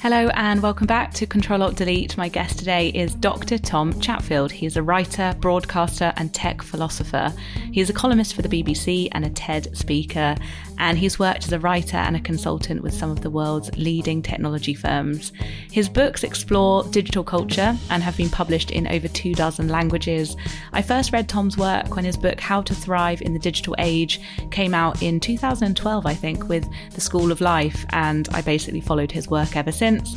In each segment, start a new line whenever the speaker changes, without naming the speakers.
Hello and welcome back to Control Alt Delete. My guest today is Dr. Tom Chatfield. He is a writer, broadcaster, and tech philosopher. He is a columnist for the BBC and a TED speaker, and he's worked as a writer and a consultant with some of the world's leading technology firms. His books explore digital culture and have been published in over two dozen languages. I first read Tom's work when his book How to Thrive in the Digital Age came out in 2012, I think, with The School of Life, and I basically followed his work ever since since.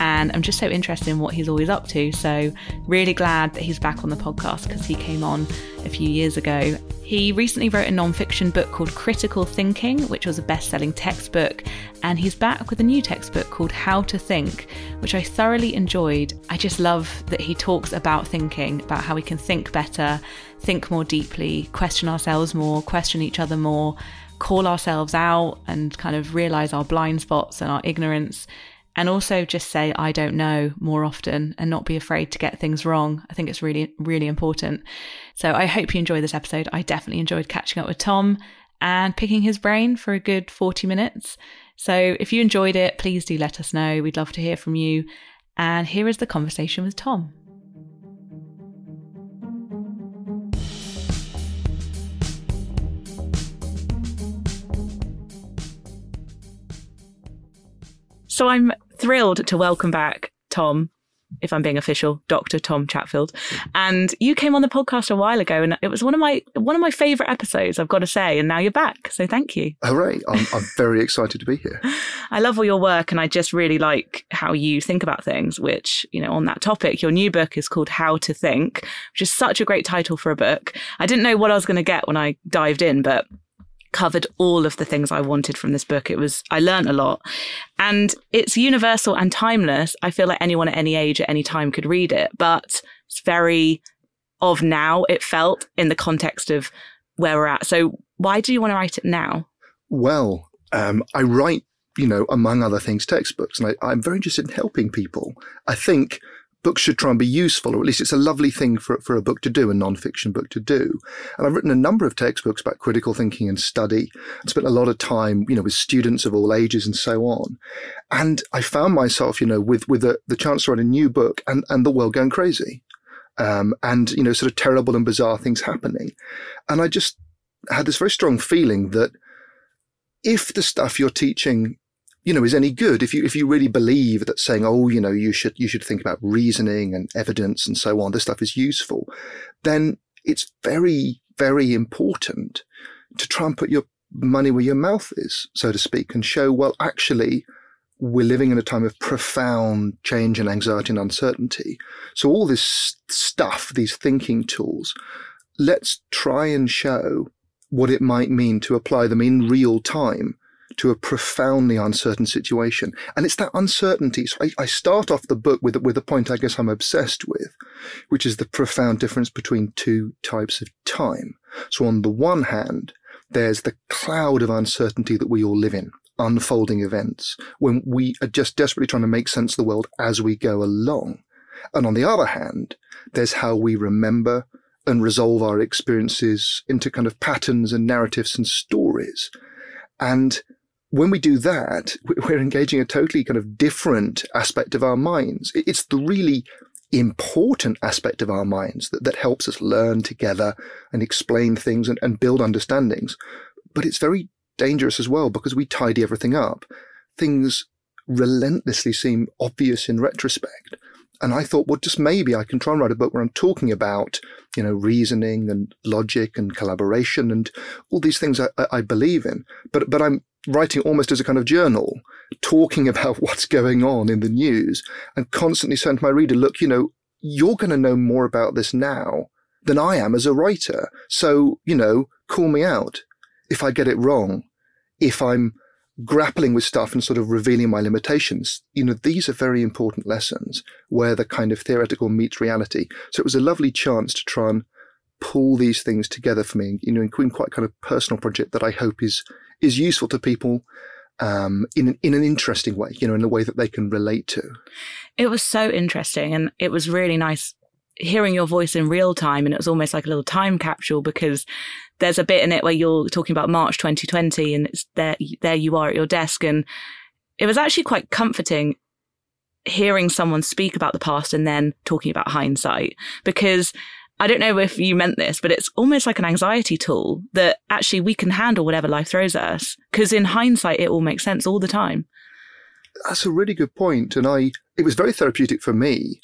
And I'm just so interested in what he's always up to. So, really glad that he's back on the podcast because he came on a few years ago. He recently wrote a non-fiction book called Critical Thinking, which was a best-selling textbook, and he's back with a new textbook called How to Think, which I thoroughly enjoyed. I just love that he talks about thinking, about how we can think better, think more deeply, question ourselves more, question each other more, call ourselves out and kind of realize our blind spots and our ignorance and also just say I don't know more often and not be afraid to get things wrong. I think it's really really important. So I hope you enjoy this episode. I definitely enjoyed catching up with Tom and picking his brain for a good 40 minutes. So if you enjoyed it, please do let us know. We'd love to hear from you. And here is the conversation with Tom. So I'm thrilled to welcome back Tom, if I'm being official, Dr. Tom Chatfield. And you came on the podcast a while ago and it was one of my one of my favorite episodes, I've got to say, and now you're back. So thank you.
Hooray. I'm, I'm very excited to be here.
I love all your work and I just really like how you think about things, which, you know, on that topic, your new book is called How to Think, which is such a great title for a book. I didn't know what I was going to get when I dived in, but covered all of the things I wanted from this book. It was, I learned a lot and it's universal and timeless. I feel like anyone at any age at any time could read it, but it's very of now, it felt in the context of where we're at. So why do you want to write it now?
Well, um, I write, you know, among other things, textbooks, and I, I'm very interested in helping people. I think books should try and be useful, or at least it's a lovely thing for, for a book to do, a non-fiction book to do. And I've written a number of textbooks about critical thinking and study and spent a lot of time, you know, with students of all ages and so on. And I found myself, you know, with, with the, the chance to write a new book and, and the world going crazy. Um, and, you know, sort of terrible and bizarre things happening. And I just had this very strong feeling that if the stuff you're teaching you know, is any good. If you, if you really believe that saying, oh, you know, you should, you should think about reasoning and evidence and so on, this stuff is useful, then it's very, very important to try and put your money where your mouth is, so to speak, and show, well, actually, we're living in a time of profound change and anxiety and uncertainty. So all this stuff, these thinking tools, let's try and show what it might mean to apply them in real time to a profoundly uncertain situation. And it's that uncertainty. So I, I, start off the book with, with a point I guess I'm obsessed with, which is the profound difference between two types of time. So on the one hand, there's the cloud of uncertainty that we all live in, unfolding events, when we are just desperately trying to make sense of the world as we go along. And on the other hand, there's how we remember and resolve our experiences into kind of patterns and narratives and stories. And when we do that, we're engaging a totally kind of different aspect of our minds. It's the really important aspect of our minds that, that helps us learn together and explain things and, and build understandings. But it's very dangerous as well because we tidy everything up. Things relentlessly seem obvious in retrospect. And I thought, well, just maybe I can try and write a book where I'm talking about, you know, reasoning and logic and collaboration and all these things I, I believe in. But, but I'm writing almost as a kind of journal, talking about what's going on in the news and constantly saying to my reader, look, you know, you're going to know more about this now than I am as a writer. So, you know, call me out if I get it wrong, if I'm grappling with stuff and sort of revealing my limitations. You know, these are very important lessons where the kind of theoretical meets reality. So it was a lovely chance to try and pull these things together for me, you know, in quite a kind of personal project that I hope is is useful to people um, in an, in an interesting way, you know, in a way that they can relate to.
It was so interesting, and it was really nice hearing your voice in real time, and it was almost like a little time capsule because there's a bit in it where you're talking about March 2020, and it's there there you are at your desk, and it was actually quite comforting hearing someone speak about the past and then talking about hindsight because I don't know if you meant this, but it's almost like an anxiety tool that actually we can handle whatever life throws at us. Because in hindsight, it all makes sense all the time.
That's a really good point, and I it was very therapeutic for me.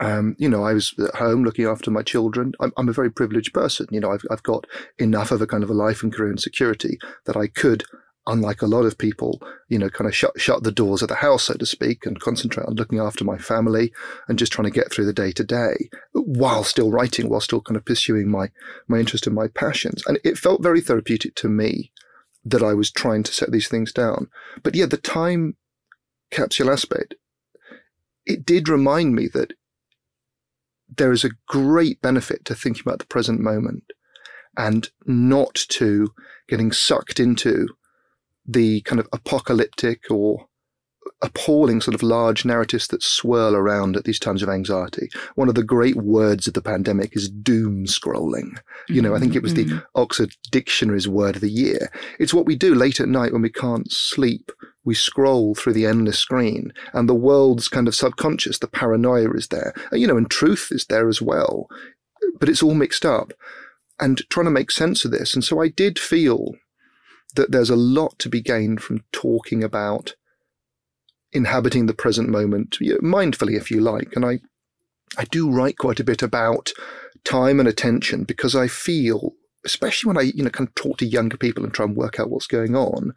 Um, you know, I was at home looking after my children. I'm, I'm a very privileged person. You know, I've, I've got enough of a kind of a life and career and security that I could unlike a lot of people, you know, kind of shut shut the doors of the house, so to speak, and concentrate on looking after my family and just trying to get through the day to day while still writing, while still kind of pursuing my my interest and my passions. And it felt very therapeutic to me that I was trying to set these things down. But yeah, the time capsule aspect, it did remind me that there is a great benefit to thinking about the present moment and not to getting sucked into the kind of apocalyptic or appalling sort of large narratives that swirl around at these times of anxiety. One of the great words of the pandemic is doom scrolling. You know, I think it was the mm-hmm. Oxford Dictionary's word of the year. It's what we do late at night when we can't sleep. We scroll through the endless screen and the world's kind of subconscious, the paranoia is there. You know, and truth is there as well. But it's all mixed up and trying to make sense of this. And so I did feel that there's a lot to be gained from talking about inhabiting the present moment mindfully, if you like. And I, I do write quite a bit about time and attention because I feel, especially when I, you know, kind of talk to younger people and try and work out what's going on,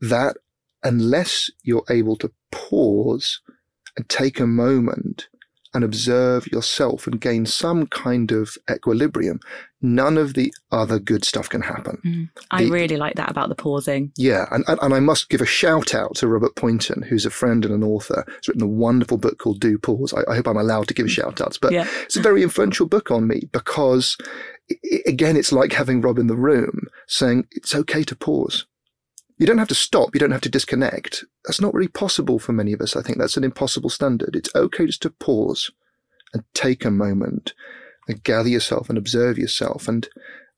that unless you're able to pause and take a moment and observe yourself and gain some kind of equilibrium, none of the other good stuff can happen.
Mm. I the, really like that about the pausing.
Yeah, and, and, and, I must give a shout out to Robert Poynton, who's a friend and an author. He's written a wonderful book called Do Pause. I, I hope I'm allowed to give shout outs, but yeah. it's a very influential book on me because, it, again, it's like having Rob in the room saying it's okay to pause. You don't have to stop. You don't have to disconnect. That's not really possible for many of us. I think that's an impossible standard. It's okay just to pause and take a moment and gather yourself and observe yourself and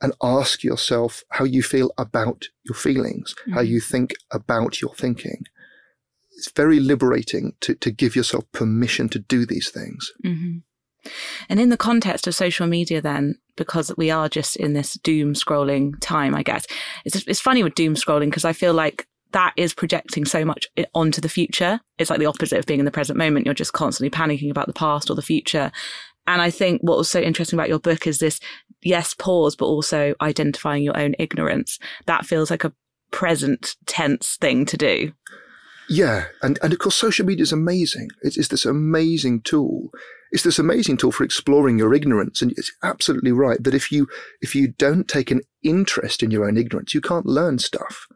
and ask yourself how you feel about your feelings, mm-hmm. how you think about your thinking. It's very liberating to, to give yourself permission to do these things.
Mm-hmm. And in the context of social media, then, because we are just in this doom scrolling time, I guess it's it's funny with doom scrolling because I feel like that is projecting so much eh, onto the future. It's like the opposite of being in the present moment. You're just constantly panicking about the past or the future. And I think what was so interesting about your book is this, yes, pause, but also identifying your own ignorance. That feels like a present tense thing to do.
Yeah, and, and of course, social media is amazing. It's, it's this amazing tool. It's this amazing tool for exploring your ignorance. And it's absolutely right that if you if you don't take an interest in your own ignorance, you can't learn stuff.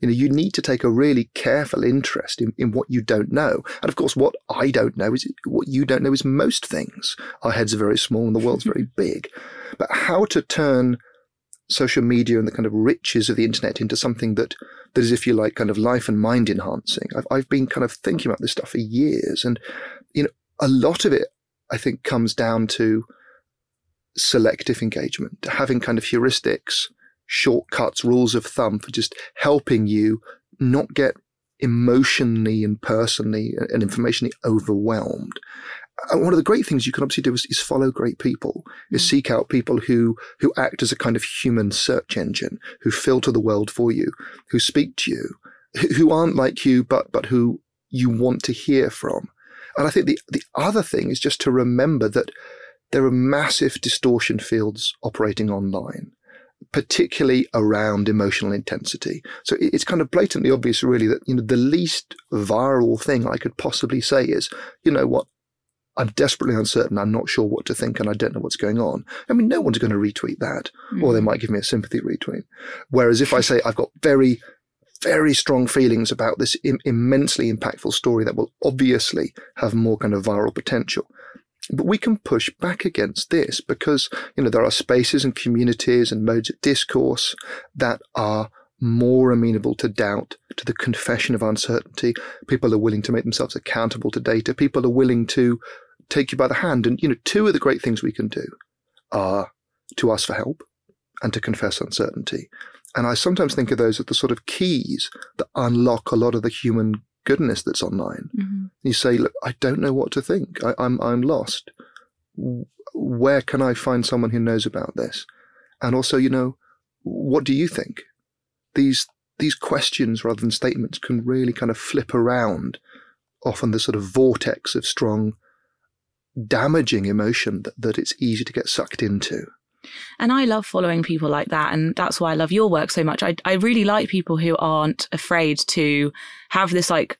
You know, you need to take a really careful interest in, in what you don't know. And of course, what I don't know is what you don't know is most things. Our heads are very small and the world's very big. But how to turn social media and the kind of riches of the internet into something that that is, if you like, kind of life and mind enhancing. I've I've been kind of thinking about this stuff for years, and you know, a lot of it I think comes down to selective engagement, to having kind of heuristics, shortcuts, rules of thumb for just helping you not get emotionally and personally uh, and informationally overwhelmed and one of the great things you can obviously do is, is follow great people, is mm. seek out people who who act as a kind of human search engine, who filter the world for you, who speak to you, who aren't like you, but but who you want to hear from. And I think the the other thing is just to remember that there are massive distortion fields operating online, particularly around emotional intensity. So it's kind of blatantly obvious, really, that you know the least viral thing I could possibly say is, you know what, I'm desperately uncertain. I'm not sure what to think and I don't know what's going on. I mean, no one's going to retweet that, mm. or they hmm. might give me a sympathy retweet. Whereas if I say I've got very, very strong feelings about this Im- immensely impactful story that will obviously have more kind of viral potential. But we can push back against this because, you know, there are spaces and communities and modes of discourse that are more amenable to doubt, to the confession of uncertainty. People are willing to make themselves accountable to data. People are willing to take you by the hand. And, you know, two of the great things we can do are to ask for help and to confess uncertainty. And I sometimes think of those as the sort of keys that unlock a lot of the human goodness that's online. Mm-hmm. You say, look, I don't know what to think. I, I'm I'm lost. Where can I find someone who knows about this? And also, you know, what do you think? These these questions rather than statements can really kind of flip around often the sort of vortex of strong damaging emotion that, that it's easy to get sucked into.
And I love following people like that. And that's why I love your work so much. I, I really like people who aren't afraid to have this like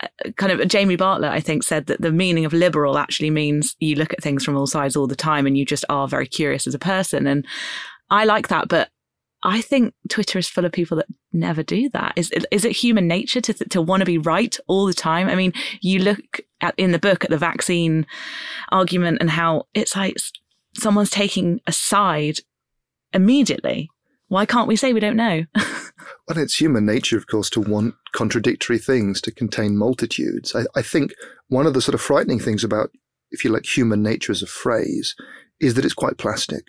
uh, kind of Jamie Bartlett, I think, said that the meaning of liberal actually means you look at things from all sides all the time and you just are very curious as a person. And I like that. But I think Twitter is full of people that never do that. Is is it human nature to to want to be right all the time? I mean, you look at in the book at the vaccine argument and how it's like someone's taking a side immediately. Why can't we say we don't know?
well, it's human nature, of course, to want contradictory things to contain multitudes. I, I think one of the sort of frightening things about, if you like, human nature as a phrase is that it's quite plastic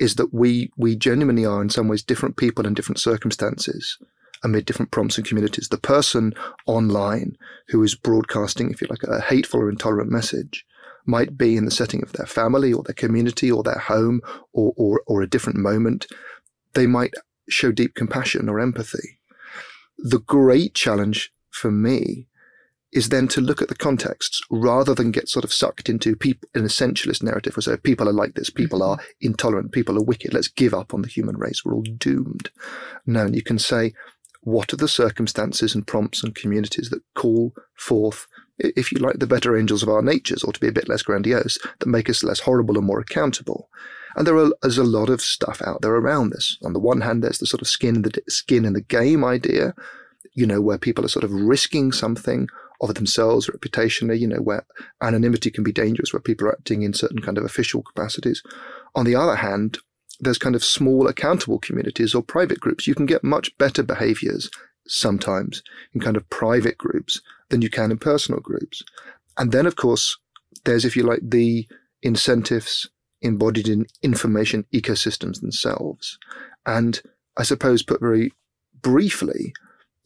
is that we we genuinely are in some ways different people in different circumstances amid different prompts and communities. The person online who is broadcasting, if you like, a hateful or intolerant message might be in the setting of their family or their community or their home or, or, or a different moment. They might show deep compassion or empathy. The great challenge for me is then to look at the contexts rather than get sort of sucked into people, an essentialist narrative where say people are like this, people are mm-hmm. intolerant, people are wicked, let's give up on the human race, we're all doomed. No, and you can say, what are the circumstances and prompts and communities that call forth, if you like, the better angels of our natures, or to be a bit less grandiose, that make us less horrible and more accountable? And there are, there's a lot of stuff out there around this. On the one hand, there's the sort of skin in the skin in the game idea, you know, where people are sort of risking something of themselves reputationally, you know, where anonymity can be dangerous, where people are acting in certain kind of official capacities. On the other hand, there's kind of small accountable communities or private groups. You can get much better behaviors sometimes in kind of private groups than you can in personal groups. And then, of course, there's, if you like, the incentives embodied in information ecosystems themselves. And I suppose, put very briefly,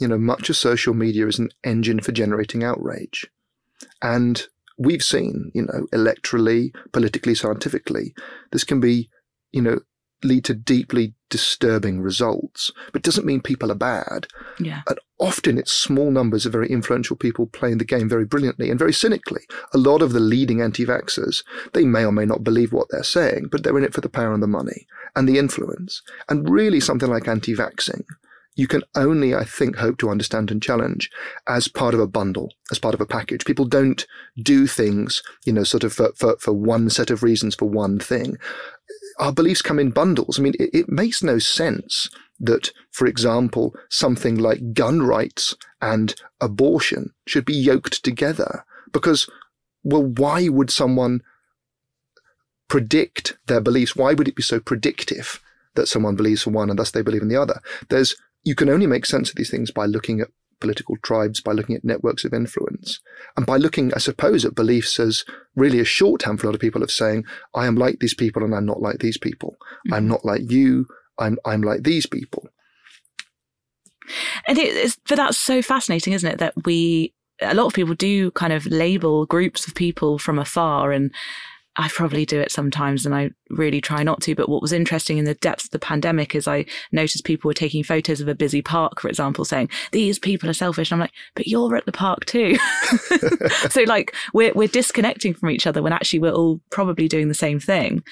you know, much of social media is an engine for generating outrage. And we've seen, you know, electorally, politically, scientifically, this can be, you know, lead to deeply disturbing results, but doesn't mean people are bad.
Yeah.
And often it's small numbers of very influential people playing the game very brilliantly and very cynically. A lot of the leading anti-vaxxers, they may or may not believe what they're saying, but they're in it for the power and the money and the influence. And really something like anti-vaxxing you can only, I think, hope to understand and challenge as part of a bundle, as part of a package. People don't do things, you know, sort of for, for, for one set of reasons for one thing. Our beliefs come in bundles. I mean, it, it makes no sense that, for example, something like gun rights and abortion should be yoked together because, well, why would someone predict their beliefs? Why would it be so predictive? that someone believes for one and thus they believe in the other. There's you can only make sense of these things by looking at political tribes, by looking at networks of influence, and by looking, I suppose, at beliefs as really a shorthand for a lot of people of saying, I am like these people and I'm not like these people. Mm-hmm. I'm not like you. I'm, I'm like these people.
And it is, but that's so fascinating, isn't it? That we, a lot of people do kind of label groups of people from afar and I probably do it sometimes and I really try not to. But what was interesting in the depths of the pandemic is I noticed people were taking photos of a busy park, for example, saying, these people are selfish. And I'm like, but you're at the park too. so like we're, we're disconnecting from each other when actually we're all probably doing the same thing.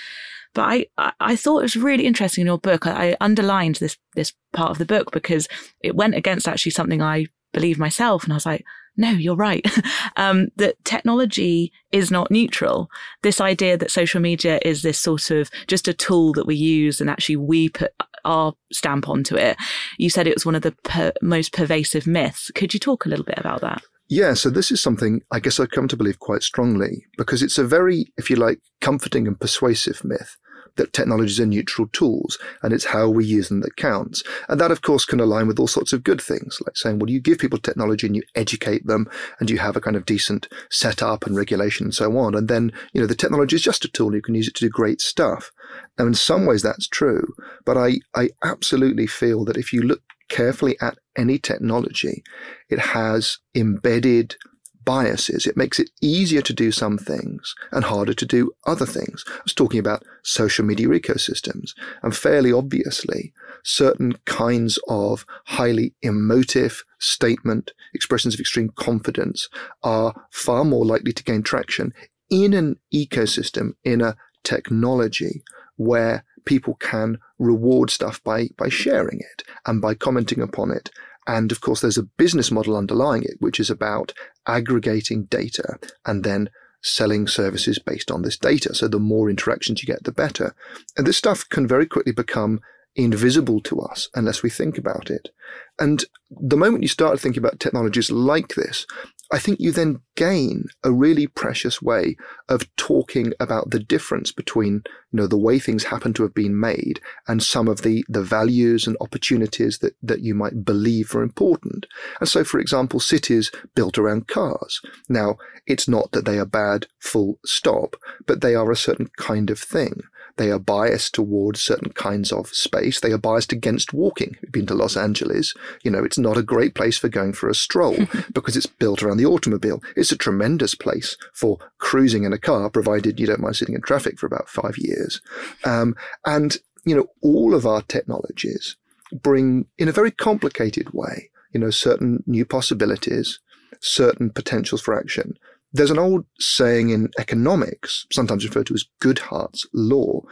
But I, I thought it was really interesting in your book. I, I underlined this, this part of the book because it went against actually something I believe myself. And I was like, no, you're right. um, that technology is not neutral. This idea that social media is this sort of just a tool that we use and actually we put our stamp onto it. You said it was one of the per- most pervasive myths. Could you talk a little bit about that?
Yeah, so this is something I guess I've come to believe quite strongly because it's a very, if you like, comforting and persuasive myth that technologies are neutral tools and it's how we use them that counts. And that, of course, can align with all sorts of good things, like saying, well, you give people technology and you educate them and you have a kind of decent setup and regulation and so on. And then, you know, the technology is just a tool. You can use it to do great stuff. Now, in some ways, that's true. But I, I absolutely feel that if you look carefully at any technology, it has embedded biases. It makes it easier to do some things and harder to do other things. I was talking about social media ecosystems, and fairly obviously, certain kinds of highly emotive statement, expressions of extreme confidence are far more likely to gain traction in an ecosystem, in a technology where people can reward stuff by, by sharing it and by commenting upon it. And of course, there's a business model underlying it, which is about aggregating data and then selling services based on this data. So the more interactions you get, the better. And this stuff can very quickly become invisible to us unless we think about it. And the moment you start thinking about technologies like this, I think you then gain a really precious way of talking about the difference between, you know, the way things happen to have been made and some of the, the values and opportunities that, that you might believe are important. And so, for example, cities built around cars. Now, it's not that they are bad full stop, but they are a certain kind of thing. They are biased towards certain kinds of space. They are biased against walking. We've been to Los Angeles. You know, it's not a great place for going for a stroll because it's built around the automobile. It's a tremendous place for cruising in a car, provided you don't mind sitting in traffic for about five years. Um, and, you know, all of our technologies bring, in a very complicated way, you know, certain new possibilities, certain potentials for action, there's an old saying in economics, sometimes referred to as Goodhart's law,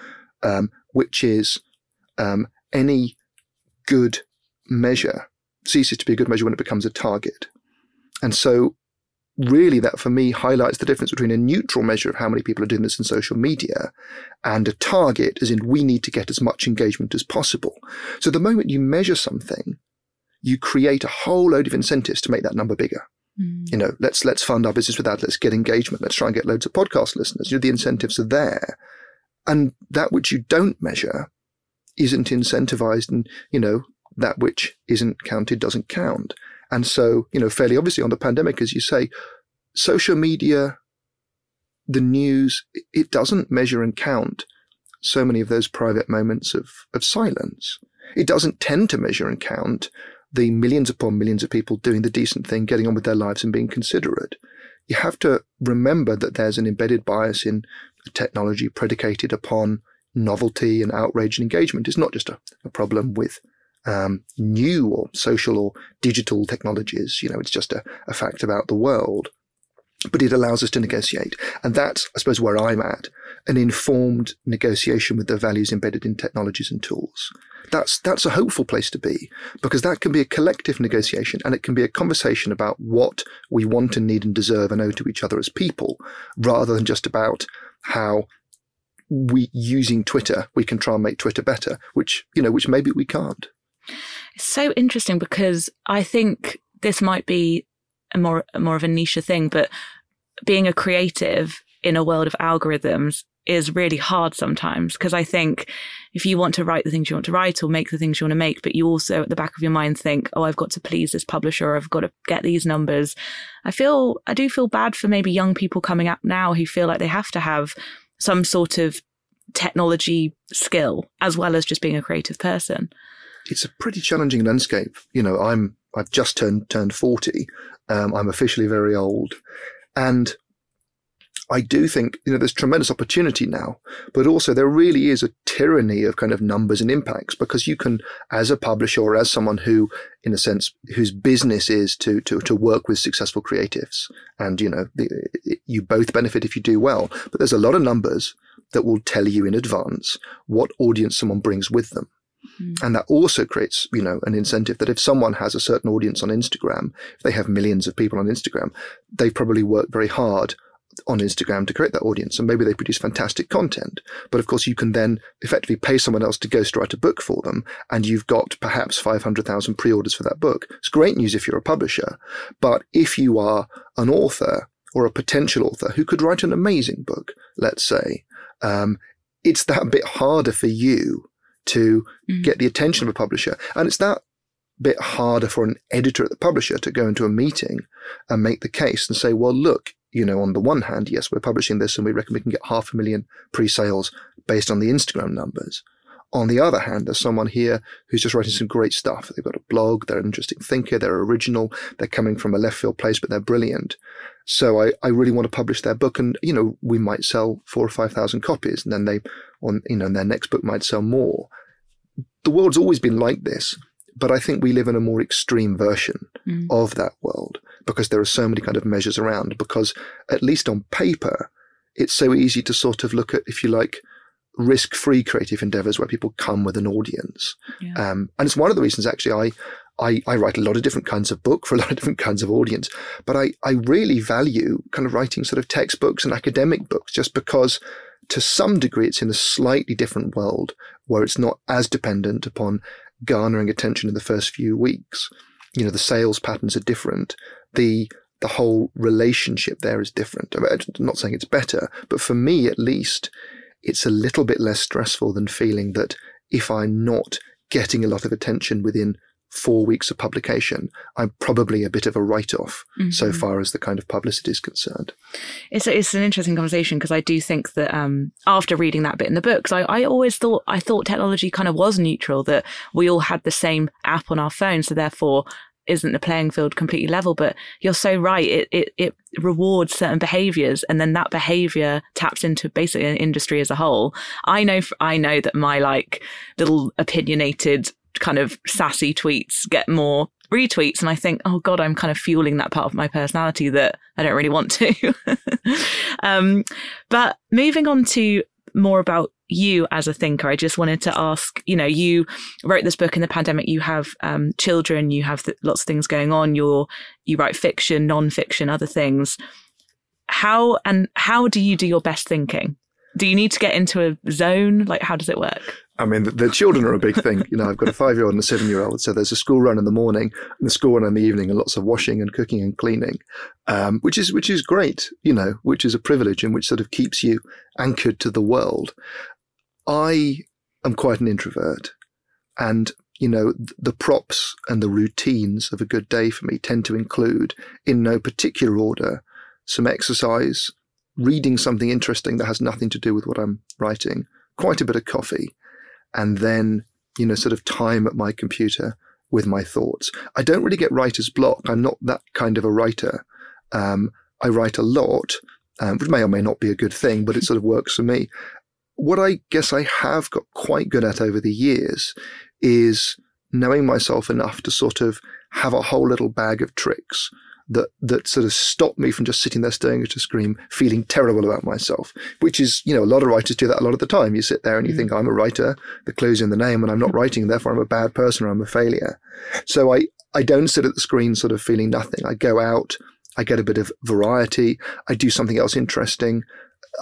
um, which is um, any good measure ceases to be a good measure when it becomes a target. And so, really, that for me highlights the difference between a neutral measure of how many people are doing this in social media and a target, as in we need to get as much engagement as possible. So, the moment you measure something, you create a whole load of incentives to make that number bigger. Mm. You know, let's let's fund our business with that. Let's get engagement. Let's try and get loads of podcast listeners. You know, the incentives are there, and that which you don't measure isn't incentivized, and you know that which isn't counted doesn't count. And so, you know, fairly obviously on the pandemic, as you say, social media, the news, it doesn't measure and count so many of those private moments of, of silence. It doesn't tend to measure and count the millions upon millions of people doing the decent thing, getting on with their lives and being considerate. You have to remember that there's an embedded bias in technology predicated upon novelty and outrage and engagement. It's not just a, a problem with um, new or social or digital technologies. You know, it's just a, a fact about the world. But it allows us to negotiate. And that's, I suppose, where I'm at an informed negotiation with the values embedded in technologies and tools that's that's a hopeful place to be because that can be a collective negotiation and it can be a conversation about what we want and need and deserve and owe to each other as people rather than just about how we using Twitter we can try and make Twitter better which you know which maybe we can't
it's so interesting because I think this might be a more more of a niche thing but being a creative in a world of algorithms is really hard sometimes because I think if you want to write the things you want to write or make the things you want to make, but you also at the back of your mind think, oh, I've got to please this publisher, I've got to get these numbers. I feel, I do feel bad for maybe young people coming up now who feel like they have to have some sort of technology skill as well as just being a creative person.
It's a pretty challenging landscape. You know, I'm, I've just turned, turned 40. Um, I'm officially very old. And I do think, you know, there's tremendous opportunity now, but also there really is a tyranny of kind of numbers and impacts because you can, as a publisher or as someone who, in a sense, whose business is to, to, to work with successful creatives and, you know, the, you both benefit if you do well, but there's a lot of numbers that will tell you in advance what audience someone brings with them. Hmm. And that also creates, you know, an incentive that if someone has a certain audience on Instagram, if they have millions of people on Instagram, they've probably worked very hard on Instagram to create that audience. And maybe they produce fantastic content. But of course, you can then effectively pay someone else to ghostwrite a book for them. And you've got perhaps 500,000 pre orders for that book. It's great news if you're a publisher. But if you are an author or a potential author who could write an amazing book, let's say, um, it's that bit harder for you to mm. get the attention of a publisher. And it's that bit harder for an editor at the publisher to go into a meeting and make the case and say, well, look, you know, on the one hand, yes, we're publishing this and we reckon we can get half a million pre-sales based on the Instagram numbers. On the other hand, there's someone here who's just writing some great stuff. They've got a blog, they're an interesting thinker, they're original, they're coming from a left field place, but they're brilliant. So I, I really want to publish their book and, you know, we might sell four or 5,000 copies and then they, on, you know, their next book might sell more. The world's always been like this, but I think we live in a more extreme version mm. of that world because there are so many kind of measures around because at least on paper, it's so easy to sort of look at, if you like, risk free creative endeavors where people come with an audience. Yeah. Um, and it's one of the reasons actually I, I, I, write a lot of different kinds of book for a lot of different kinds of audience, but I, I really value kind of writing sort of textbooks and academic books just because to some degree it's in a slightly different world where it's not as dependent upon garnering attention in the first few weeks. You know, the sales patterns are different. The the whole relationship there is different. I'm not saying it's better, but for me at least, it's a little bit less stressful than feeling that if I'm not getting a lot of attention within four weeks of publication, I'm probably a bit of a write off mm-hmm. so far as the kind of publicity is concerned.
It's a, it's an interesting conversation because I do think that um, after reading that bit in the books, I, I always thought I thought technology kind of was neutral that we all had the same app on our phone, so therefore isn't the playing field completely level, but you're so right. It, it, it rewards certain behaviors and then that behavior taps into basically an industry as a whole. I know, I know that my like little opinionated kind of sassy tweets get more retweets and I think, oh God, I'm kind of fueling that part of my personality that I don't really want to. um, but moving on to more about you as a thinker, I just wanted to ask, you know, you wrote this book in the pandemic, you have um, children, you have th- lots of things going on, you're, you write fiction, non-fiction, other things. How, and how do you do your best thinking? Do you need to get into a zone? Like, how does it work?
I mean, the, the children are a big thing. You know, I've got a five year old and a seven year old. So there's a school run in the morning and the school run in the evening and lots of washing and cooking and cleaning, um, which is, which is great, you know, which is a privilege and which sort of keeps you anchored to the world. I am quite an introvert and you know, the props and the routines of a good day for me tend to include, in no particular order, some exercise, reading something interesting that has nothing to do with what I'm writing, quite a bit of coffee, and then, you know, sort of time at my computer with my thoughts. I don't really get writer's block. I'm not that kind of a writer. Um, I write a lot, um, which may or may not be a good thing, but it sort of works for me. What I guess I have got quite good at over the years is knowing myself enough to sort of have a whole little bag of tricks that that sort of stop me from just sitting there staring at a screen, feeling terrible about myself. Which is, you know, a lot of writers do that a lot of the time. You sit there and you mm. think, I'm a writer, the clue's in the name, and I'm not writing, therefore I'm a bad person or I'm a failure. So I I don't sit at the screen sort of feeling nothing. I go out, I get a bit of variety, I do something else interesting.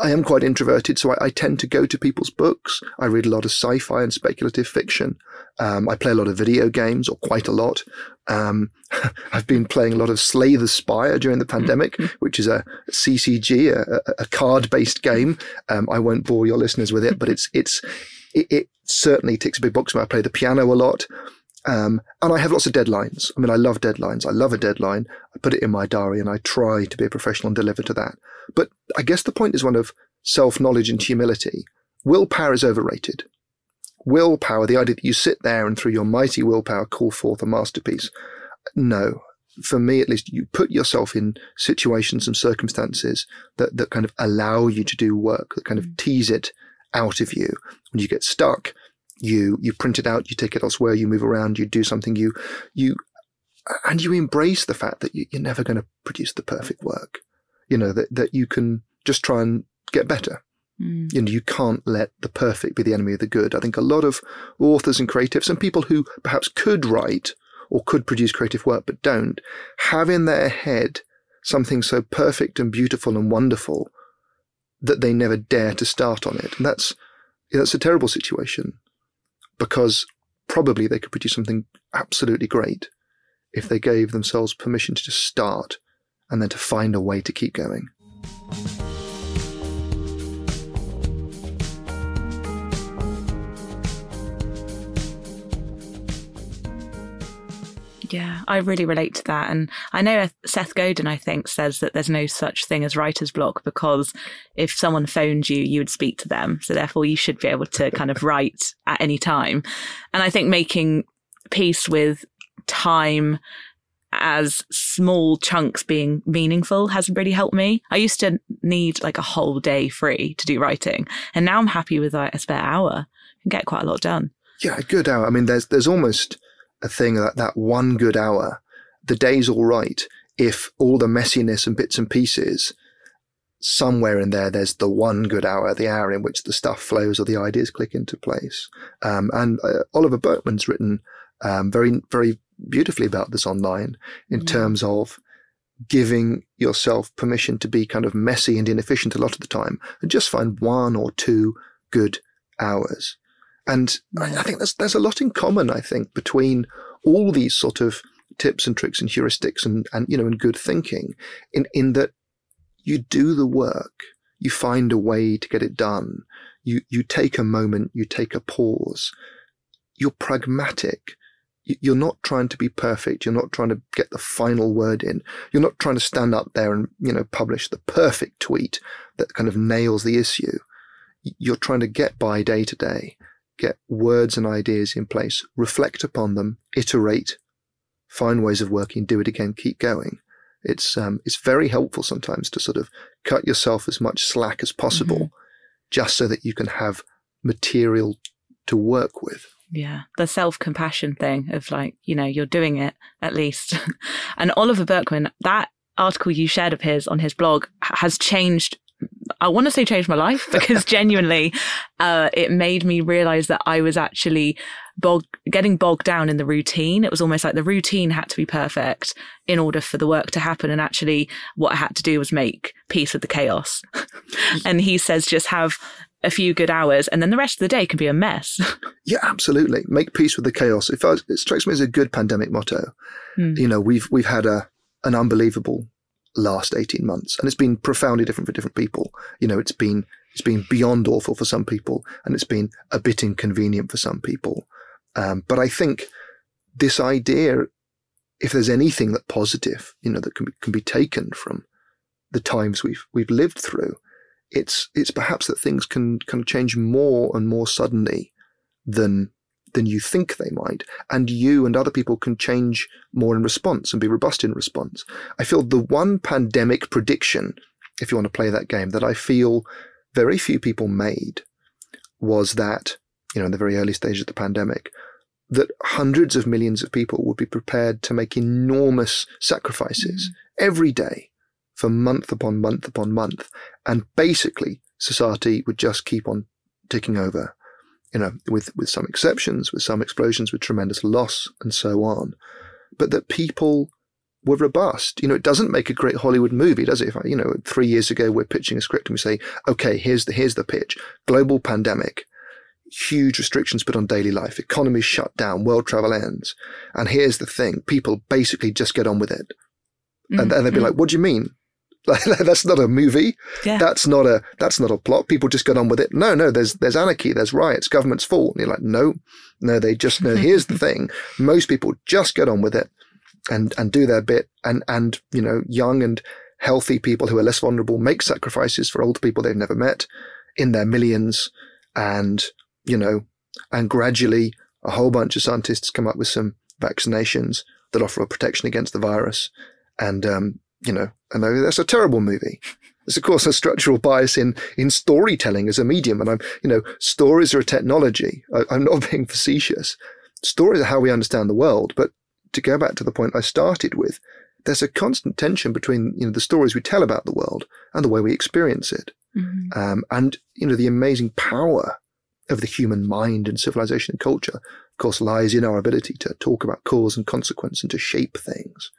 I am quite introverted, so I, I, tend to go to people's books. I read a lot of sci-fi and speculative fiction. Um, I play a lot of video games, or quite a lot. Um, I've been playing a lot of Slay the Spire during the pandemic, which is a CCG, a, a card-based game. Um, I won't bore your listeners with it, but it's it's it, it certainly ticks a big box. I play the piano a lot. Um, and I have lots of deadlines. I mean, I love deadlines. I love a deadline. I put it in my diary and I try to be a professional and deliver to that. But I guess the point is one of self knowledge and humility. Willpower is overrated. Willpower, the idea that you sit there and through your mighty willpower call forth a masterpiece. No, for me at least, you put yourself in situations and circumstances that, that kind of allow you to do work, that kind of mm. tease it out of you. When you get stuck, you you print it out, you take it elsewhere, you move around, you do something, you you and you embrace the fact that you, are never going to produce the perfect work. You know that that you can just try and get better. Mm. You know, you can't let the perfect be the enemy of the good. I think a lot of authors and creatives and people who perhaps could write or could produce creative work but don't have in their head something so perfect and beautiful and wonderful that they never dare to start on it. And that's that's a terrible situation because probably they could produce something absolutely great if they gave themselves permission to just start and then to find a way to keep going.
Yeah, I really relate to that. And I know Seth Godin, I think, says that there's no such thing as writer's block because if someone phoned you, you would speak to them. So therefore, you should be able to kind of write at any time. And I think making peace with time as small chunks being meaningful has really helped me. I used to need like a whole day free to do writing, and now I'm happy with like a spare hour and get quite a lot done.
Yeah, a good hour. I mean, there's there's almost a thing that that one good hour, the day's all right if all the messiness and bits and pieces somewhere in there there's the one good hour the hour in which the stuff flows or the ideas click into place um, and uh, oliver burkeman's written um, very very beautifully about this online in mm. terms of giving yourself permission to be kind of messy and inefficient a lot of the time and just find one or two good hours. And I mm. think there's, there's a lot in common, I think, between all these sort of tips and tricks and heuristics and, and, you know, and good thinking in, in that you do the work, you find a way to get it done. You, you take a moment, you take a pause. You're pragmatic you're not trying to be perfect. You're not trying to get the final word in. You're not trying to stand up there and, you know, publish the perfect tweet that kind of nails the issue. You're trying to get by day to day, get words and ideas in place, reflect upon them, iterate, find ways of working, do it again, keep going. It's, um, it's very helpful sometimes to sort of cut yourself as much slack as possible mm-hmm. just so that you can have material to work with.
Yeah, the self compassion thing of like, you know, you're doing it at least. and Oliver Burkeman that article you shared of his on his blog has changed. I want to say changed my life because genuinely, uh, it made me realize that I was actually bog- getting bogged down in the routine. It was almost like the routine had to be perfect in order for the work to happen. And actually, what I had to do was make peace with the chaos. and he says, just have a few good hours, and then the rest of the day can be a mess.
yeah, absolutely. Make peace with the chaos. If I, it strikes me as a good pandemic motto. Mm. You know, we've we've had a an unbelievable last 18 months and it's been profoundly different for different people. You know it's been it's been beyond awful for some people and it's been a bit inconvenient for some people. Um, but i think this idea if there's anything that positive you know that can be, can be taken from the times we've we've lived through it's it's perhaps that things can can change more and more suddenly than than you think they might, and you and other people can change more in response and be robust in response. I feel the one pandemic prediction, if you want to play that game, that I feel very few people made was that, you know, in the very early stage of the pandemic, that hundreds of millions of people would be prepared to make enormous sacrifices mm. every day for month upon month upon month. And basically, society would just keep on ticking over, you know, with, with some exceptions, with some explosions, with tremendous loss, and so on. But that people were robust. You know, it doesn't make a great Hollywood movie, does it? If I, you know, three years ago we're pitching a script and we say, okay, here's the here's the pitch: global pandemic, huge restrictions put on daily life, economies shut down, world travel ends, and here's the thing: people basically just get on with it, mm-hmm. and, and they'd be mm-hmm. like, "What do you mean? that's not a movie. Yeah. That's not a that's not a plot. People just get on with it. No, no, there's there's anarchy, there's riots, governments fall. And you're like, no, no, they just know. Here's the thing: most people just get on with it and and do their bit. And and you know, young and healthy people who are less vulnerable make sacrifices for older people they've never met in their millions. And you know, and gradually a whole bunch of scientists come up with some vaccinations that offer a protection against the virus. And um, you know, and that's a terrible movie. There's of course a structural bias in in storytelling as a medium, and I'm you know stories are a technology. I, I'm not being facetious. Stories are how we understand the world, but to go back to the point I started with, there's a constant tension between you know the stories we tell about the world and the way we experience it, mm-hmm. um, and you know the amazing power of the human mind and civilization and culture, of course, lies in our ability to talk about cause and consequence and to shape things.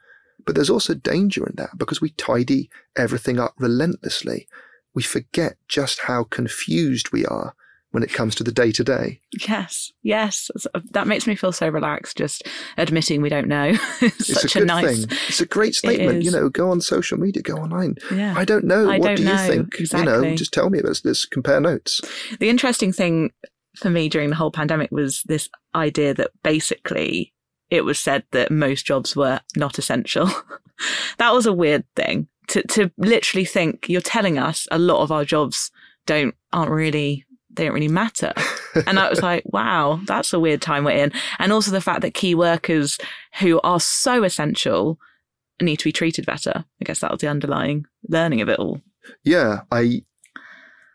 But there's also danger in that because we tidy everything up relentlessly. We forget just how confused we are when it comes to the day to day.
Yes, yes. Uh, that makes me feel so relaxed just admitting we don't know. it's,
it's
such
a,
a nice
thing. It's a great statement. You know, go on social media, go online. Yeah. I don't know.
I
what
don't
do you
know.
think?
Exactly.
You know, just tell me. Let's, let's compare notes.
The interesting thing for me during the whole pandemic was this idea that basically it was said that most jobs were not essential. that was a weird thing to, to literally think you're telling us a lot of our jobs don't, aren't really, they don't really matter. and I was like, wow, that's a weird time we're in. And also the fact that key workers who are so essential need to be treated better. I guess that was the underlying learning of it all.
Yeah, I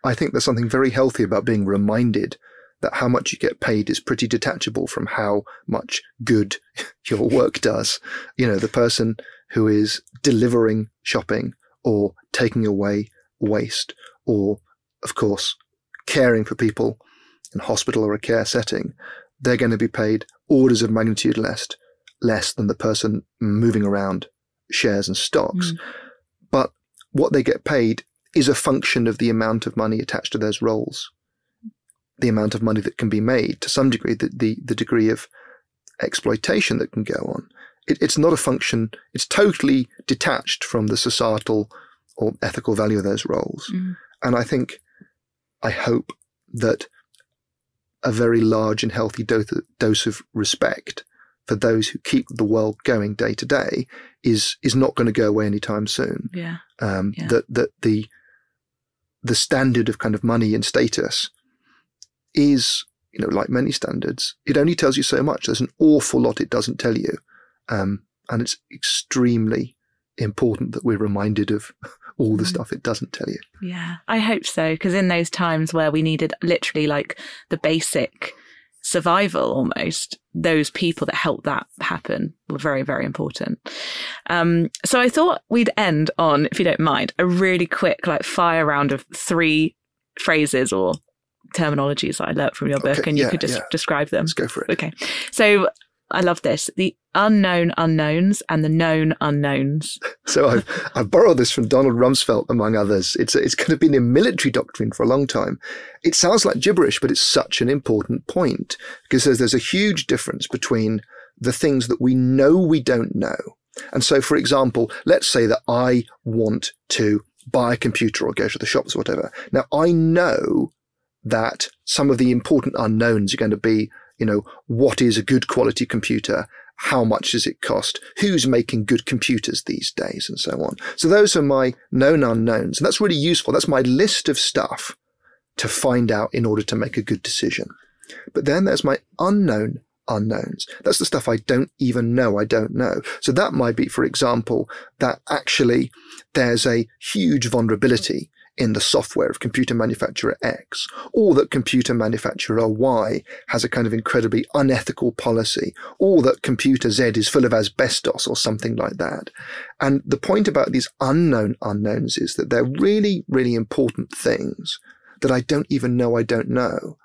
I think there's something very healthy about being reminded that how much you get paid is pretty detachable from how much good your work does. You know, the person who is delivering shopping or taking away waste or, of course, caring for people in hospital or a care setting, they're going to be paid orders of magnitude less, less than the person moving around shares and stocks. Mm. But what they get paid is a function of the amount of money attached to those roles, the amount of money that can be made to some degree, the, the, the degree of exploitation that can go on. It, it's not a function, it's totally detached from the societal or ethical value of those roles. Mm. And I think, I hope that a very large and healthy dose, dose of respect for those who keep the world going day to day is is not going to go away anytime soon.
Yeah.
Um, yeah. That that the the standard of kind of money and status is, you know, like many standards, it only tells you so much. There's an awful lot it doesn't tell you. Um, and it's extremely important that we're reminded of all the mm. stuff it doesn't tell you.
Yeah, I hope so. Because in those times where we needed literally like the basic survival almost, those people that helped that happen were very, very important. Um, so I thought we'd end on, if you don't mind, a really quick like fire round of three phrases or terminologies that I learnt from your book, okay, and you yeah, could just yeah. describe them.
Let's go for it.
Okay. So I love this. The unknown unknowns and the known unknowns.
so I've, I've borrowed this from Donald Rumsfeld, among others. It's, it's kind of been in military doctrine for a long time. It sounds like gibberish, but it's such an important point because there's, there's a huge difference between the things that we know we don't know. And so, for example, let's say that I want to buy a computer or go to the shops or whatever. Now, I know that some of the important unknowns are going to be you know, what is a good quality computer? How much does it cost? Who's making good computers these days? And so on. So those are my known unknowns. And that's really useful. That's my list of stuff to find out in order to make a good decision. But then there's my unknown unknowns. That's the stuff I don't even know I don't know. So that might be, for example, that actually there's a huge vulnerability in the software of computer manufacturer X, or that computer manufacturer Y has a kind of incredibly unethical policy, or that computer Z is full of asbestos or something like that. And the point about these unknown unknowns is that they're really, really important things that I don't even know I don't know.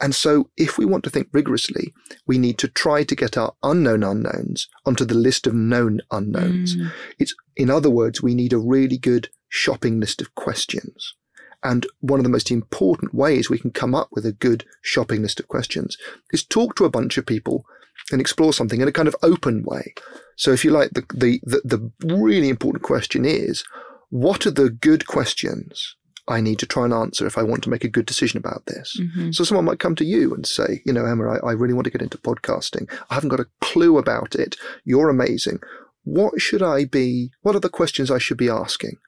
And so, if we want to think rigorously, we need to try to get our unknown unknowns onto the list of known unknowns. Mm. It's, in other words, we need a really good shopping list of questions. And one of the most important ways we can come up with a good shopping list of questions is talk to a bunch of people and explore something in a kind of open way. So if you like, the, the, the, the really important question is, what are the good questions I need to try and answer if I want to make a good decision about this. Mm-hmm. So someone might come to you and say, you know, Emma, I, I, really want to get into podcasting. I haven't got a clue about it. You're amazing. What should I be? What are the questions I should be asking?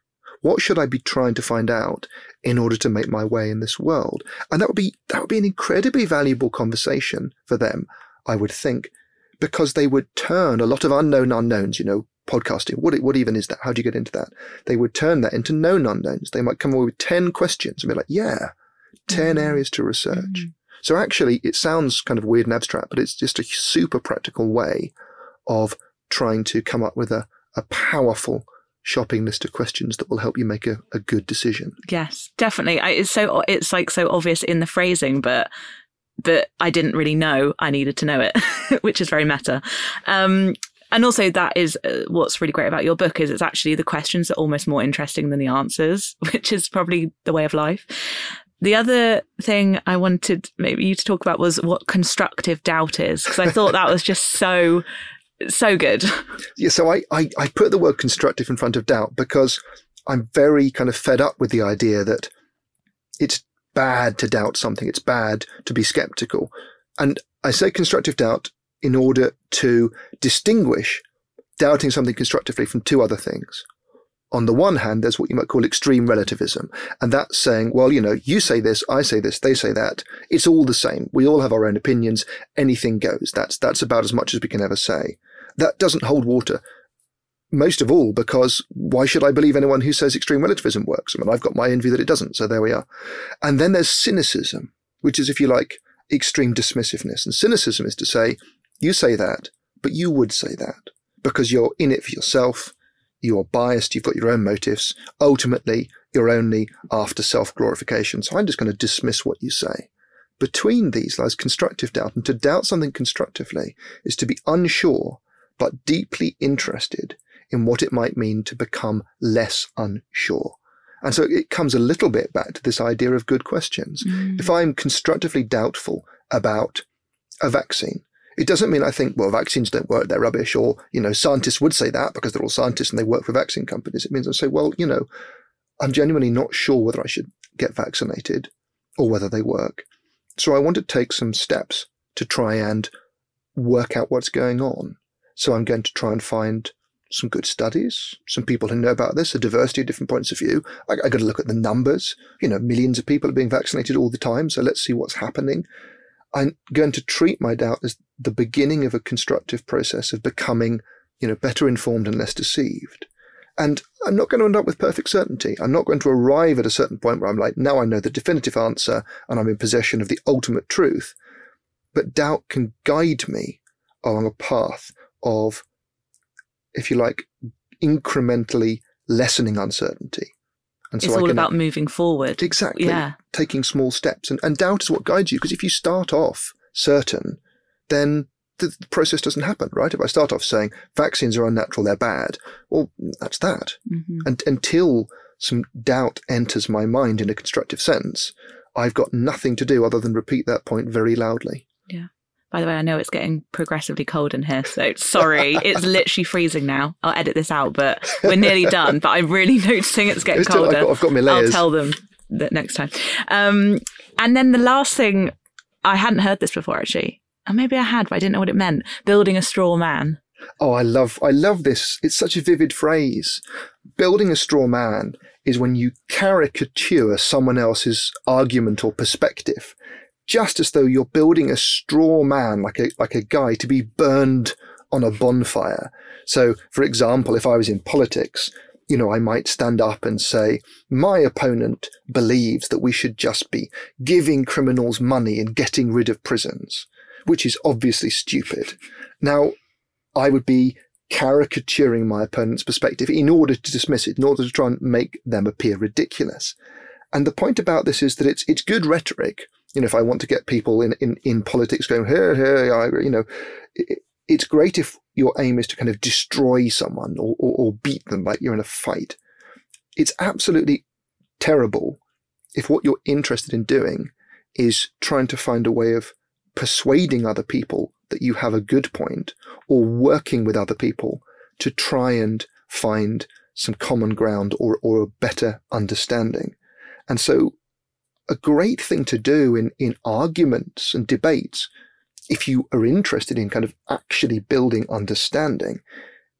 What should I be trying to find out in order to make my way in this world? And that would be, that would be an incredibly valuable conversation for them, I would think, because they would turn a lot of unknown unknowns, you know, podcasting. What, what even is that? How do you get into that? They would turn that into known unknowns. They might come away with 10 questions and be like, yeah, 10 mm-hmm. areas to research. Mm-hmm. So actually, it sounds kind of weird and abstract, but it's just a super practical way of trying to come up with a, a powerful shopping list of questions that will help you make a, a good decision.
Yes, definitely. I, it's so it's like so obvious in the phrasing, but but I didn't really know I needed to know it, which is very meta. Um, and also that is uh, what's really great about your book is it's actually the questions are almost more interesting than the answers, which is probably the way of life. The other thing I wanted maybe you to talk about was what constructive doubt is, because I thought that was just so so good.
Yeah, so I, I, I put the word constructive in front of doubt because I'm very kind of fed up with the idea that it's bad to doubt something, it's bad to be skeptical. And I say constructive doubt in order to distinguish doubting something constructively from two other things. On the one hand, there's what you might call extreme relativism. And that's saying, well, you know, you say this, I say this, they say that. It's all the same. We all have our own opinions. Anything goes. That's, that's about as much as we can ever say. That doesn't hold water. Most of all, because why should I believe anyone who says extreme relativism works? I mean, I've got my envy that it doesn't. So there we are. And then there's cynicism, which is, if you like, extreme dismissiveness. And cynicism is to say, you say that, but you would say that because you're in it for yourself you're biased, you've got your own motives. Ultimately, you're only after self glorification. So I'm just going to dismiss what you say. Between these lies constructive doubt. And to doubt something constructively is to be unsure, but deeply interested in what it might mean to become less unsure. And so it comes a little bit back to this idea of good questions. Mm. If I'm constructively doubtful about a vaccine, it doesn't mean I think, well, vaccines don't work, they're rubbish, or, you know, scientists would say that because they're all scientists and they work for vaccine companies. It means I say, well, you know, I'm genuinely not sure whether I should get vaccinated or whether they work. So I want to take some steps to try and work out what's going on. So I'm going to try and find some good studies, some people who know about this, a diversity of different points of view. I, I got to look at the numbers. You know, millions of people are being vaccinated all the time. So let's see what's happening. I'm going to treat my doubt as the beginning of a constructive process of becoming, you know, better informed and less deceived. And I'm not going to end up with perfect certainty. I'm not going to arrive at a certain point where I'm like, now I know the definitive answer and I'm in possession of the ultimate truth. But doubt can guide me along a path of, if you like, incrementally lessening uncertainty.
And so it's all can, about moving forward.
Exactly. Yeah. Taking small steps. And, and doubt is what guides you. Because if you start off certain, then the, the, process doesn't happen, right? If I start off saying vaccines are unnatural, they're bad, well, that's that. Mm-hmm. And until some doubt enters my mind in a constructive sense, I've got nothing to do other than repeat that point very loudly.
Yeah. By the way, I know it's getting progressively cold in here, so sorry. it's literally freezing now. I'll edit this out, but we're nearly done. But I'm really noticing it's getting colder.
I've got, I've got my layers.
I'll tell them that next time. Um, and then the last thing, I hadn't heard this before actually. And maybe I had, but I didn't know what it meant. Building a straw man.
Oh, I love, I love this. It's such a vivid phrase. Building a straw man is when you caricature someone else's argument or perspective just as though you're building a straw man, like a, like a guy to be burned on a bonfire. So, for example, if I was in politics, you know, I might stand up and say, my opponent believes that we should just be giving criminals money and getting rid of prisons, which is obviously stupid. Now, I would be caricaturing my opponent's perspective in order to dismiss it, in order to try and make them appear ridiculous. And the point about this is that it's, it's good rhetoric you know, if I want to get people in, in, in politics going, here, here, I agree, you know, it, it's great if your aim is to kind of destroy someone or, or, or beat them like you're in a fight. It's absolutely terrible if what you're interested in doing is trying to find a way of persuading other people that you have a good point or working with other people to try and find some common ground or, or a better understanding. And so a great thing to do in, in arguments and debates, if you are interested in kind of actually building understanding,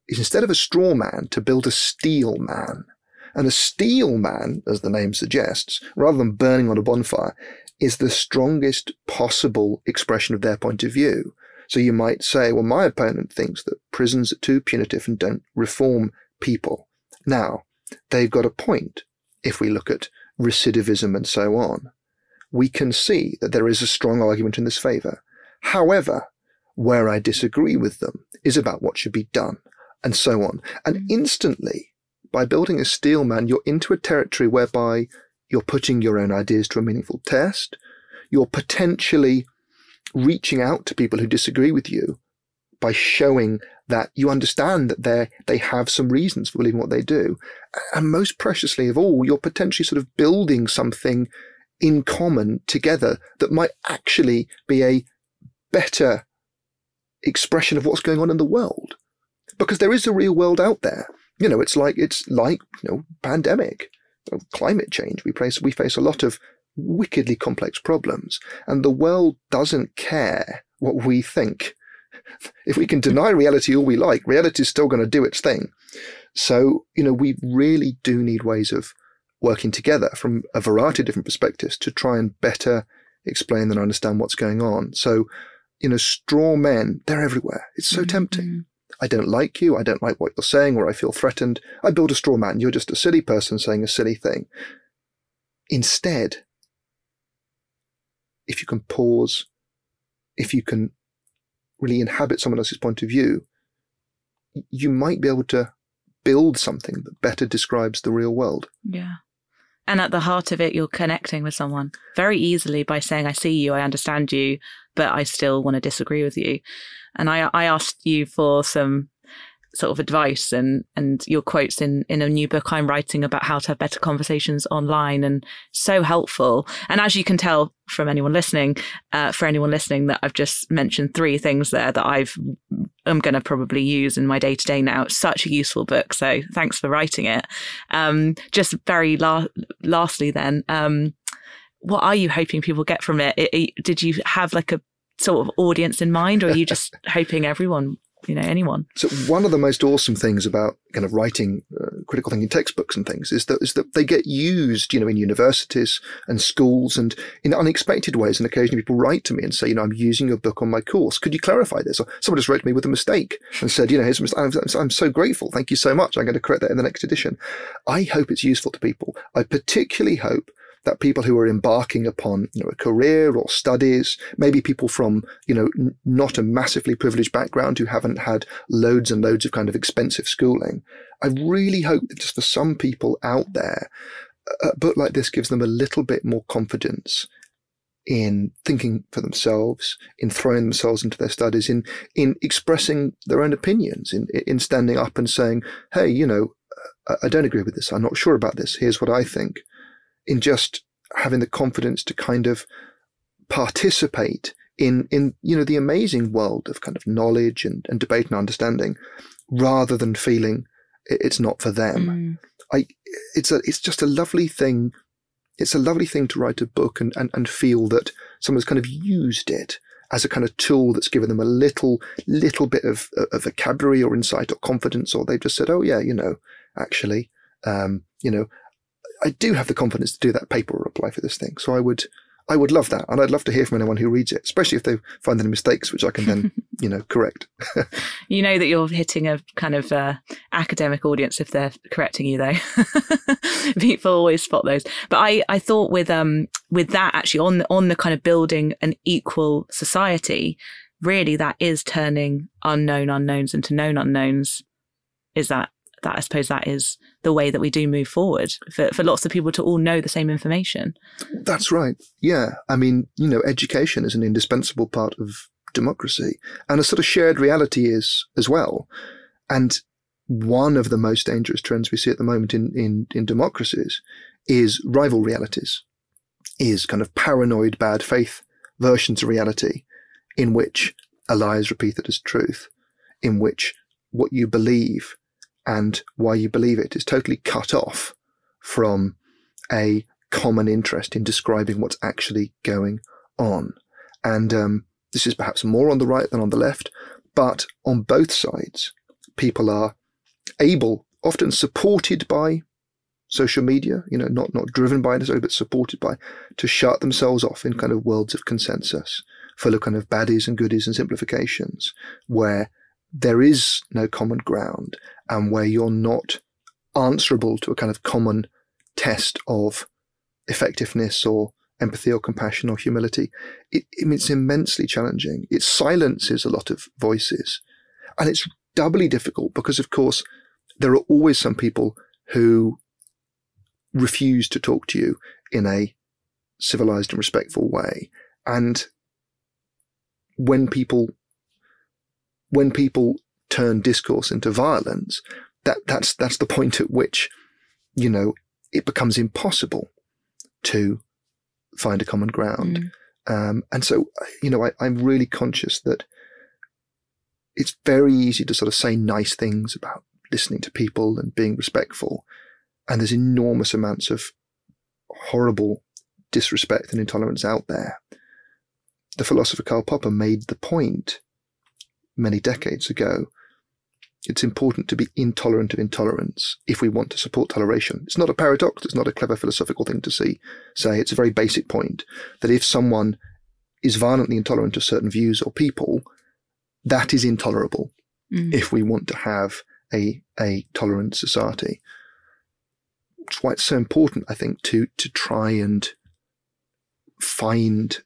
is instead of a straw man, to build a steel man. And a steel man, as the name suggests, rather than burning on a bonfire, is the strongest possible expression of their point of view. So you might say, well, my opponent thinks that prisons are too punitive and don't reform people. Now, they've got a point if we look at recidivism, and so on, we can see that there is a strong argument in this favour. However, where I disagree with them is about what should be done, and so on. And mm. instantly, by building a steel man, you're into a territory whereby you're putting your own ideas to a meaningful test. You're potentially reaching out to people who disagree with you by showing that you understand that they they have some reasons for believing what they do. And most preciously of all, you're potentially sort of building something in common together that might actually be a better expression of what's going on in the world. Because there is a real world out there. You know, it's like it's like, you know, pandemic, climate change. We face we face a lot of wickedly complex problems. And the world doesn't care what we think if we can deny reality all we like, reality is still going to do its thing. So, you know, we really do need ways of working together from a variety of different perspectives to try and better explain and understand what's going on. So, you know, straw men, they're everywhere. It's so mm-hmm. tempting. I don't like you. I don't like what you're saying, or I feel threatened. I build a straw man. You're just a silly person saying a silly thing. Instead, if you can pause, if you can really inhabit someone else's point of view, you might be able to build something that better describes the real world.
Yeah. And at the heart of it, you're connecting with someone very easily by saying, I see you, I understand you, but I still want to disagree with you. And I, I asked you for some sort of advice and and your quotes in in a new book I'm writing about how to have better conversations online and so helpful. And as you can tell from anyone listening, uh, for anyone listening, that I've just mentioned three things there that I've I'm going to probably use in my day to day now. It's such a useful book, so thanks for writing it. Um, just very la- lastly, then. Um, what are you hoping people get from it? It, it? Did you have like a sort of audience in mind, or are you just hoping everyone you know anyone.
So one of the most awesome things about kind of writing uh, critical thinking textbooks and things is that is that they get used, you know, in universities and schools and in unexpected ways. And occasionally people write to me and say, you know, I'm using your book on my course. Could you clarify this? Or someone just wrote to me with a mistake and said, you know, here's I'm, I'm so grateful. Thank you so much. I'm going to correct that in the next edition. I hope it's useful to people. I particularly hope that people who are embarking upon you know, a career or studies, maybe people from you know n- not a massively privileged background who haven't had loads and loads of kind of expensive schooling. I really hope that just for some people out there, a book like this gives them a little bit more confidence in thinking for themselves, in throwing themselves into their studies, in in expressing their own opinions, in in standing up and saying, "Hey, you know, uh, I don't agree with this. I'm not sure about this. Here's what I think." In just having the confidence to kind of participate in in you know the amazing world of kind of knowledge and, and debate and understanding rather than feeling it's not for them mm. i it's a it's just a lovely thing it's a lovely thing to write a book and, and and feel that someone's kind of used it as a kind of tool that's given them a little little bit of, of vocabulary or insight or confidence or they've just said oh yeah you know actually um, you know I do have the confidence to do that paper or apply for this thing. So I would, I would love that, and I'd love to hear from anyone who reads it, especially if they find any mistakes, which I can then, you know, correct.
you know that you're hitting a kind of uh, academic audience if they're correcting you, though. People always spot those. But I, I thought with um with that actually on the, on the kind of building an equal society, really that is turning unknown unknowns into known unknowns. Is that that I suppose that is the way that we do move forward for, for lots of people to all know the same information.
That's right. Yeah. I mean, you know, education is an indispensable part of democracy and a sort of shared reality is as well. And one of the most dangerous trends we see at the moment in, in, in democracies is rival realities, is kind of paranoid bad faith versions of reality in which a lie is repeated as truth, in which what you believe and why you believe it is totally cut off from a common interest in describing what's actually going on. And um, this is perhaps more on the right than on the left, but on both sides, people are able, often supported by social media, you know, not, not driven by necessarily, but supported by, to shut themselves off in kind of worlds of consensus, full of kind of baddies and goodies and simplifications, where there is no common ground and where you're not answerable to a kind of common test of effectiveness or empathy or compassion or humility, it, it's immensely challenging. It silences a lot of voices. And it's doubly difficult because, of course, there are always some people who refuse to talk to you in a civilized and respectful way. And when people when people turn discourse into violence, that that's that's the point at which, you know, it becomes impossible to find a common ground. Mm. Um, and so, you know, I, I'm really conscious that it's very easy to sort of say nice things about listening to people and being respectful. And there's enormous amounts of horrible disrespect and intolerance out there. The philosopher Karl Popper made the point many decades ago. It's important to be intolerant of intolerance if we want to support toleration. It's not a paradox. It's not a clever philosophical thing to see, say. It's a very basic point that if someone is violently intolerant of certain views or people, that is intolerable mm. if we want to have a, a tolerant society. It's why it's so important, I think, to, to try and find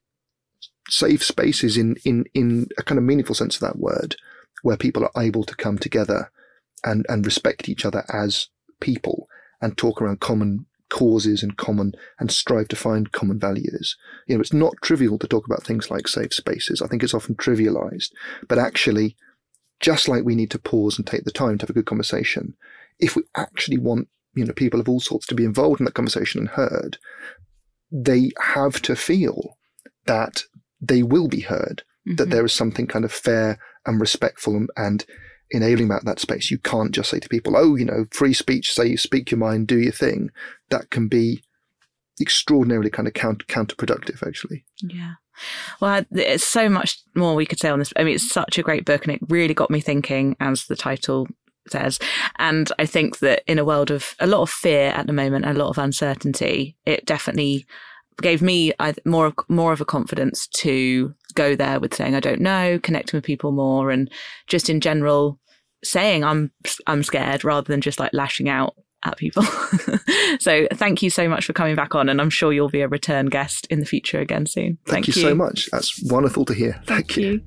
safe spaces in, in, in a kind of meaningful sense of that word, where people are able to come together and, and respect each other as people and talk around common causes and common and strive to find common values. You know, it's not trivial to talk about things like safe spaces. I think it's often trivialized, but actually, just like we need to pause and take the time to have a good conversation, if we actually want, you know, people of all sorts to be involved in that conversation and heard, they have to feel that they will be heard, mm-hmm. that there is something kind of fair and respectful and, and enabling about that space. You can't just say to people, oh, you know, free speech, say, speak your mind, do your thing. That can be extraordinarily kind of counter, counterproductive, actually.
Yeah. Well, there's so much more we could say on this. I mean, it's such a great book and it really got me thinking, as the title says. And I think that in a world of a lot of fear at the moment, a lot of uncertainty, it definitely gave me more of, more of a confidence to go there with saying I don't know, connecting with people more, and just in general saying I'm I'm scared rather than just like lashing out at people. so thank you so much for coming back on, and I'm sure you'll be a return guest in the future again soon.
Thank, thank you, you, so much. That's wonderful to hear. Thank, thank you. you.